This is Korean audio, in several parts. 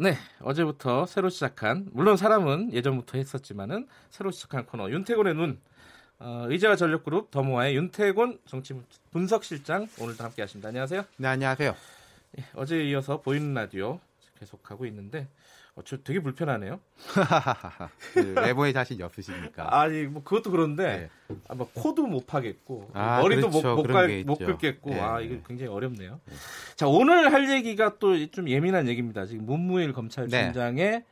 네, 어제부터 새로 시작한 물론 사람은 예전부터 했었지만은 새로 시작한 코너 윤태곤의 눈. 어, 의자와 전력그룹 더모아의 윤태곤 정치 분석실장 오늘도 함께하십니다. 안녕하세요. 네, 안녕하세요. 예, 어제 이어서 보이는 라디오 계속 하고 있는데 어, 저 되게 불편하네요. 그 외모에 자신이 없으십니까? 아니 뭐 그것도 그런데 네. 아, 뭐 코도 못 파겠고 아, 머리도 그렇죠. 못, 못, 그런 게 갈, 못 있죠. 긁겠고 네. 아 이게 굉장히 어렵네요. 자 오늘 할 얘기가 또 좀 예민한 얘기입니다. 지금 문무일 검찰총장의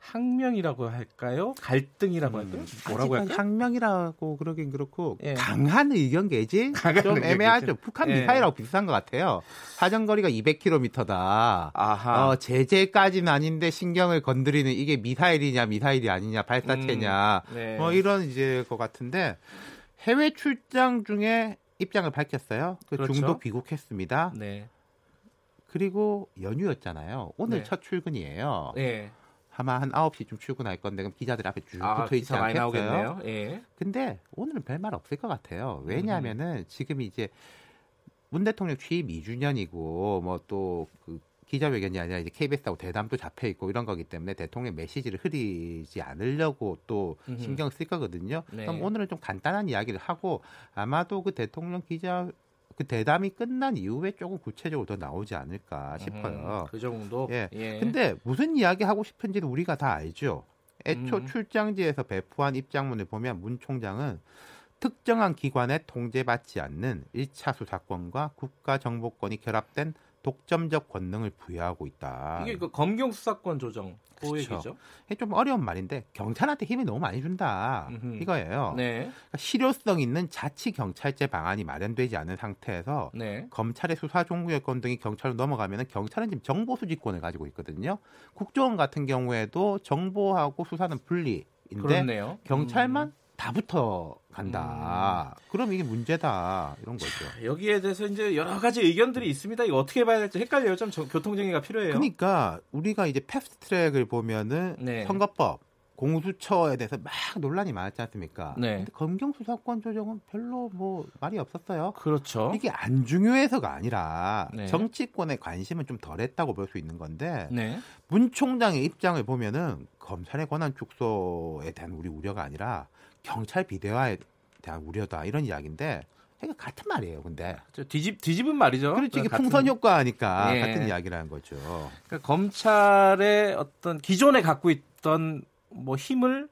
항명이라고 할까요? 갈등이라고 할까요? 뭐라고 할까요? 항명이라고 그러긴 그렇고 예. 강한 의견 개지 강한 좀 의견 애매하죠. 개진. 북한 예. 미사일하고 비슷한 것 같아요. 사정거리가 200km다. 아하. 어, 제재까지는 아닌데 신경을 건드리는 이게 미사일이냐 미사일이 아니냐 발사체냐 음, 네. 뭐 이런 이제 것 같은데 해외 출장 중에 입장을 밝혔어요. 그 그렇죠. 중도 귀국했습니다. 네. 그리고 연휴였잖아요. 오늘 네. 첫 출근이에요. 예. 아마 한 9시쯤 출근할 건데 그럼 기자들 앞에 쭉 아, 붙어 있지 않겠어요? 예. 근데 오늘은 별말 없을 것 같아요. 음. 왜냐하면은 지금 이제 문 대통령 취임 2주년이고 뭐또그 기자회견이 아니라 이제 KBS하고 대담도 잡혀 있고 이런 거기 때문에 대통령 메시지를 흐리지 않으려고 또. 신경 쓸 거거든요. 네. 그럼 오늘은 좀 간단한 이야기를 하고 아마도 그 대통령 기자 그 대담이 끝난 이후에 조금 구체적으로 더 나오지 않을까 싶어요. 음, 그 정도. 예. 예. 근데 무슨 이야기 하고 싶은지는 우리가 다 알죠. 애초 음. 출장지에서 배포한 입장문을 보면 문 총장은 특정한 기관에 통제받지 않는 1차 수사권과 국가 정보권이 결합된 독점적 권능을 부여하고 있다. 이게 그 검경 수사권 조정 그 그쵸. 얘기죠. 이게 좀 어려운 말인데 경찰한테 힘이 너무 많이 준다 음흠. 이거예요. 네. 그러니까 실효성 있는 자치 경찰제 방안이 마련되지 않은 상태에서 네. 검찰의 수사 종구권 등이 경찰로 넘어가면 경찰은 지금 정보 수집권을 가지고 있거든요. 국정원 같은 경우에도 정보하고 수사는 분리인데 그렇네요. 경찰만 음. 다 붙어 간다. 그럼 이게 문제다 이런 거죠. 여기에 대해서 이제 여러 가지 의견들이 있습니다. 이거 어떻게 봐야 될지 헷갈려요. 좀 저- 교통정리가 필요해요. 그러니까 우리가 이제 패스트트랙을 보면은 네. 선거법 공수처에 대해서 막 논란이 많았지 않습니까? 네. 근데 검경 수사권 조정은 별로 뭐 말이 없었어요. 그렇죠. 이게 안 중요해서가 아니라 네. 정치권의 관심은 좀 덜했다고 볼 수 있는 건데 네. 문 총장의 입장을 보면은 검찰의 권한 축소에 대한 우리 우려가 아니라 경찰 비대화에 대한 우려다 이런 이야기인데 이게 같은 말이에요. 근데 저 뒤집 뒤집은 말이죠. 그렇지 이게 같은- 풍선 효과니까 예. 같은 이야기라는 거죠. 그러니까 검찰의 어떤 기존에 갖고 있던 뭐 힘을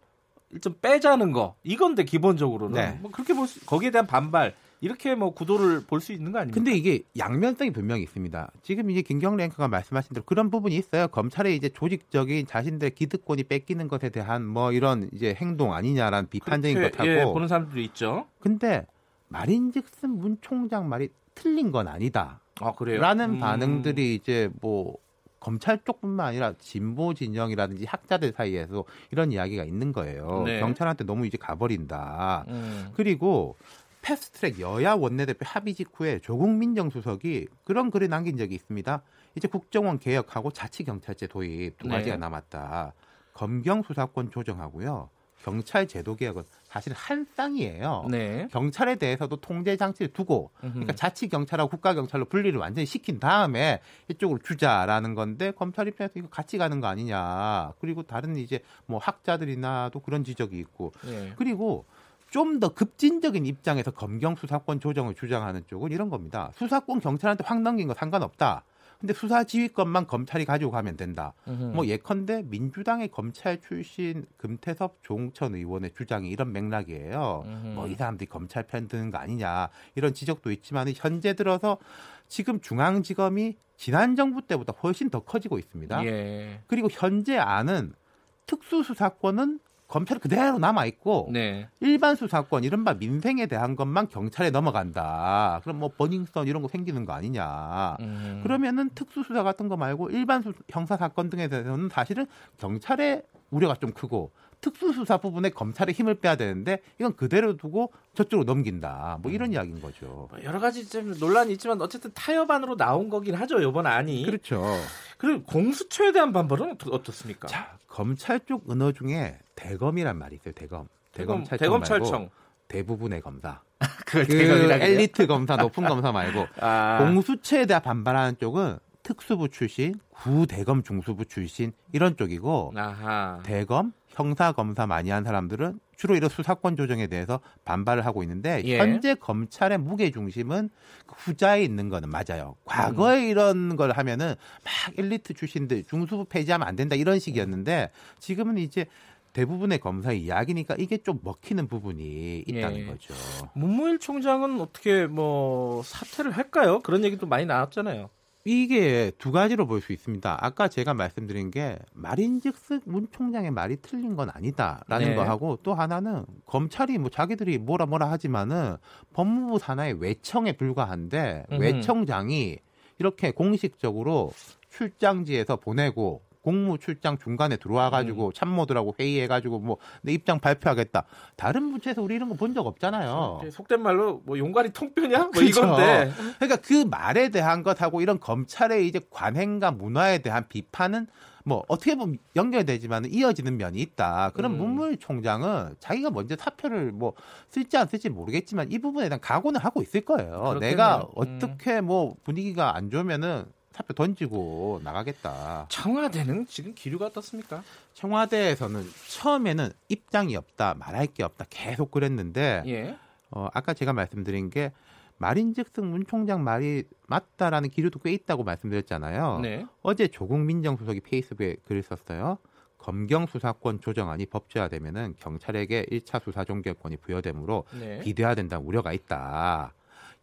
좀 빼자는 거 이건데 기본적으로는 네. 뭐 그렇게 볼 수, 거기에 대한 반발 이렇게 뭐 구도를 볼 수 있는 거 아닙니까? 근데 이게 양면성이 분명히 있습니다. 지금 이제 김경래 앵커가 말씀하신 대로 그런 부분이 있어요. 검찰의 이제 조직적인 자신들의 기득권이 뺏기는 것에 대한 뭐 이런 이제 행동 아니냐라는 비판적인 것하고 예, 보는 사람들도 있죠. 근데 말인즉슨 문 총장 말이 틀린 건 아니다. 아 그래요? 라는 음. 반응들이 이제 뭐 검찰 쪽뿐만 아니라 진보 진영이라든지 학자들 사이에서 이런 이야기가 있는 거예요. 네. 경찰한테 너무 이제 가버린다. 음. 그리고 패스트트랙 여야 원내대표 합의 직후에 조국 민 정수석이 그런 글을 남긴 적이 있습니다. 이제 국정원 개혁하고 자치경찰제 도입 두 네. 가지가 남았다. 검경 수사권 조정하고요. 경찰 제도 개혁은 사실 한 쌍이에요. 네. 경찰에 대해서도 통제 장치를 두고 그러니까. 자치 경찰하고 국가 경찰로 분리를 완전히 시킨 다음에 이쪽으로 주자라는 건데 검찰 입장에서 이거 같이 가는 거 아니냐. 그리고 다른 이제 뭐 학자들이나도 그런 지적이 있고 예. 그리고 좀 더 급진적인 입장에서 검경 수사권 조정을 주장하는 쪽은 이런 겁니다. 수사권 경찰한테 확 넘긴 거 상관없다. 근데 수사 지휘권만 검찰이 가지고 가면 된다. 음흠. 뭐 예컨대 민주당의 검찰 출신 금태섭 조홍천 의원의 주장이 이런 맥락이에요. 뭐 이 사람들이 검찰 편 드는 거 아니냐 이런 지적도 있지만 현재 들어서 지금 중앙지검이 지난 정부 때보다 훨씬 더 커지고 있습니다. 예. 그리고 현재 안은 특수수사권은 검찰 그대로 남아 있고 네. 일반 수사권 이른바 민생에 대한 것만 경찰에 넘어간다. 그럼 뭐 버닝썬 이런 거 생기는 거 아니냐. 음. 그러면은 특수 수사 같은 거 말고 일반 수, 형사 사건 등에 대해서는 사실은 경찰의 우려가 좀 크고 특수수사 부분에 검찰의 힘을 빼야 되는데 이건 그대로 두고 저쪽으로 넘긴다. 뭐 이런 음. 이야기인 거죠. 뭐 여러 가지 좀 논란이 있지만 어쨌든 타협안으로 나온 거긴 하죠 이번 안이. 그렇죠. 그리고 공수처에 대한 반발은 어떻- 어떻습니까? 자, 검찰 쪽 은어 중에 대검이란 말이 있어요. 대검. 대검찰청 대검 찰청. 말고 대부분의 검사. 그? 엘리트 검사, 높은 검사 말고 아, 공수처에 대한 반발하는 쪽은 특수부 출신, 구대검 중수부 출신 이런 쪽이고 아하. 대검, 형사 검사 많이 한 사람들은 주로 이런 수사권 조정에 대해서 반발을 하고 있는데 예. 현재 검찰의 무게 중심은 그 후자에 있는 거는 맞아요. 과거에 음. 이런 걸 하면은 막 엘리트 출신들 중수부 폐지하면 안 된다 이런 식이었는데 지금은 이제 대부분의 검사의 이야기니까 이게 좀 먹히는 부분이 있다는 예. 거죠. 문무일 총장은 어떻게 뭐 사퇴를 할까요? 그런 얘기도 많이 나왔잖아요. 이게 두 가지로 볼 수 있습니다. 아까 제가 말씀드린 게 말인즉슨 문 총장의 말이 틀린 건 아니다라는 네. 거 하고 또 하나는 검찰이 뭐 자기들이 뭐라 뭐라 하지만은 법무부 산하의 외청에 불과한데 음흠. 외청장이 이렇게 공식적으로 출장지에서 보내고 공무 출장 중간에 들어와 음. 가지고 참모들하고 회의해 가지고 뭐 내 입장 발표하겠다. 다른 부처에서 우리 이런 거 본 적 없잖아요. 속된 말로 뭐 용관이 통뼈냐? 뭐 그렇죠. 이건데. 그러니까 그 말에 대한 것하고 이런 검찰의 이제 관행과 문화에 대한 비판은 뭐 어떻게 보면 연결되지만 이어지는 면이 있다. 그럼 음. 문무일 총장은 자기가 먼저 사표를 뭐 쓸지 안 쓸지 모르겠지만 이 부분에 대한 각오는 하고 있을 거예요. 그렇겠네요. 내가 음. 어떻게 뭐 분위기가 안 좋으면은 사표 던지고 나가겠다. 청와대는 지금 기류가 어떻습니까? 청와대에서는 처음에는 입장이 없다, 말할 게 없다 계속 그랬는데 예. 어, 아까 제가 말씀드린 게 말인즉슨 문 총장 말이 맞다라는 기류도 꽤 있다고 말씀드렸잖아요. 네. 어제 조국 민정수석이 페이스북에 글을 썼어요. 검경 수사권 조정안이 법제화되면은 경찰에게 1차 수사 종결권이 부여되므로 네. 된다는 우려가 있다.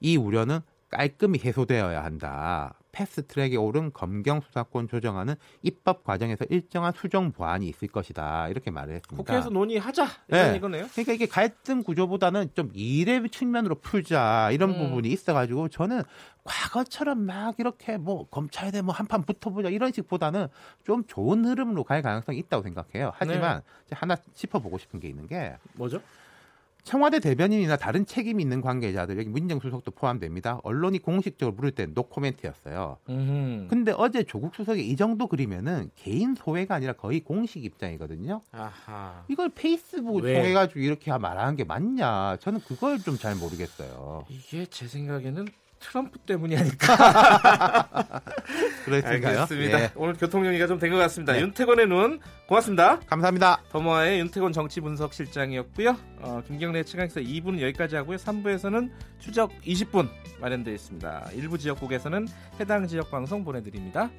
이 우려는 깔끔히 해소되어야 한다. 패스트트랙에 오른 검경 수사권 조정안은 입법 과정에서 일정한 수정 보완이 있을 것이다. 이렇게 말을 했습니다. 국회에서 논의하자 이런 네. 이거네요. 그러니까 이게 갈등 구조보다는 좀 일의 측면으로 풀자 이런 음. 부분이 있어가지고 저는 과거처럼 막 이렇게 뭐 검찰에 대해 뭐 한판 붙어보자 이런 식보다는 좀 좋은 흐름으로 갈 가능성이 있다고 생각해요. 하지만 이제 하나 짚어보고 싶은 게 있는 게 뭐죠? 청와대 대변인이나 다른 책임 있는 관계자들 여기 민정수석도 포함됩니다. 언론이 공식적으로 물을 땐 노코멘트였어요. 음. 근데 어제 조국 수석이 이 정도 그리면은 개인 소외가 아니라 거의 공식 입장이거든요. 아하. 이걸 페이스북을 왜? 통해 가지고 이렇게 말하는 게 맞냐? 저는 그걸 좀 잘 모르겠어요. 이게 제 생각에는 트럼프 때문이 아닐까. 그렇습니까요? 알겠습니다. 예. 오늘 교통 정리가 좀 된 것 같습니다. 네. 윤태권의 눈 고맙습니다. 감사합니다. 더모아의 윤태권 정치 분석 실장이었고요. 어, 김경래 최강에서 2부는 여기까지 하고요. 3부에서는 추적 20분 마련되어 있습니다. 일부 지역국에서는 해당 지역 방송 보내드립니다.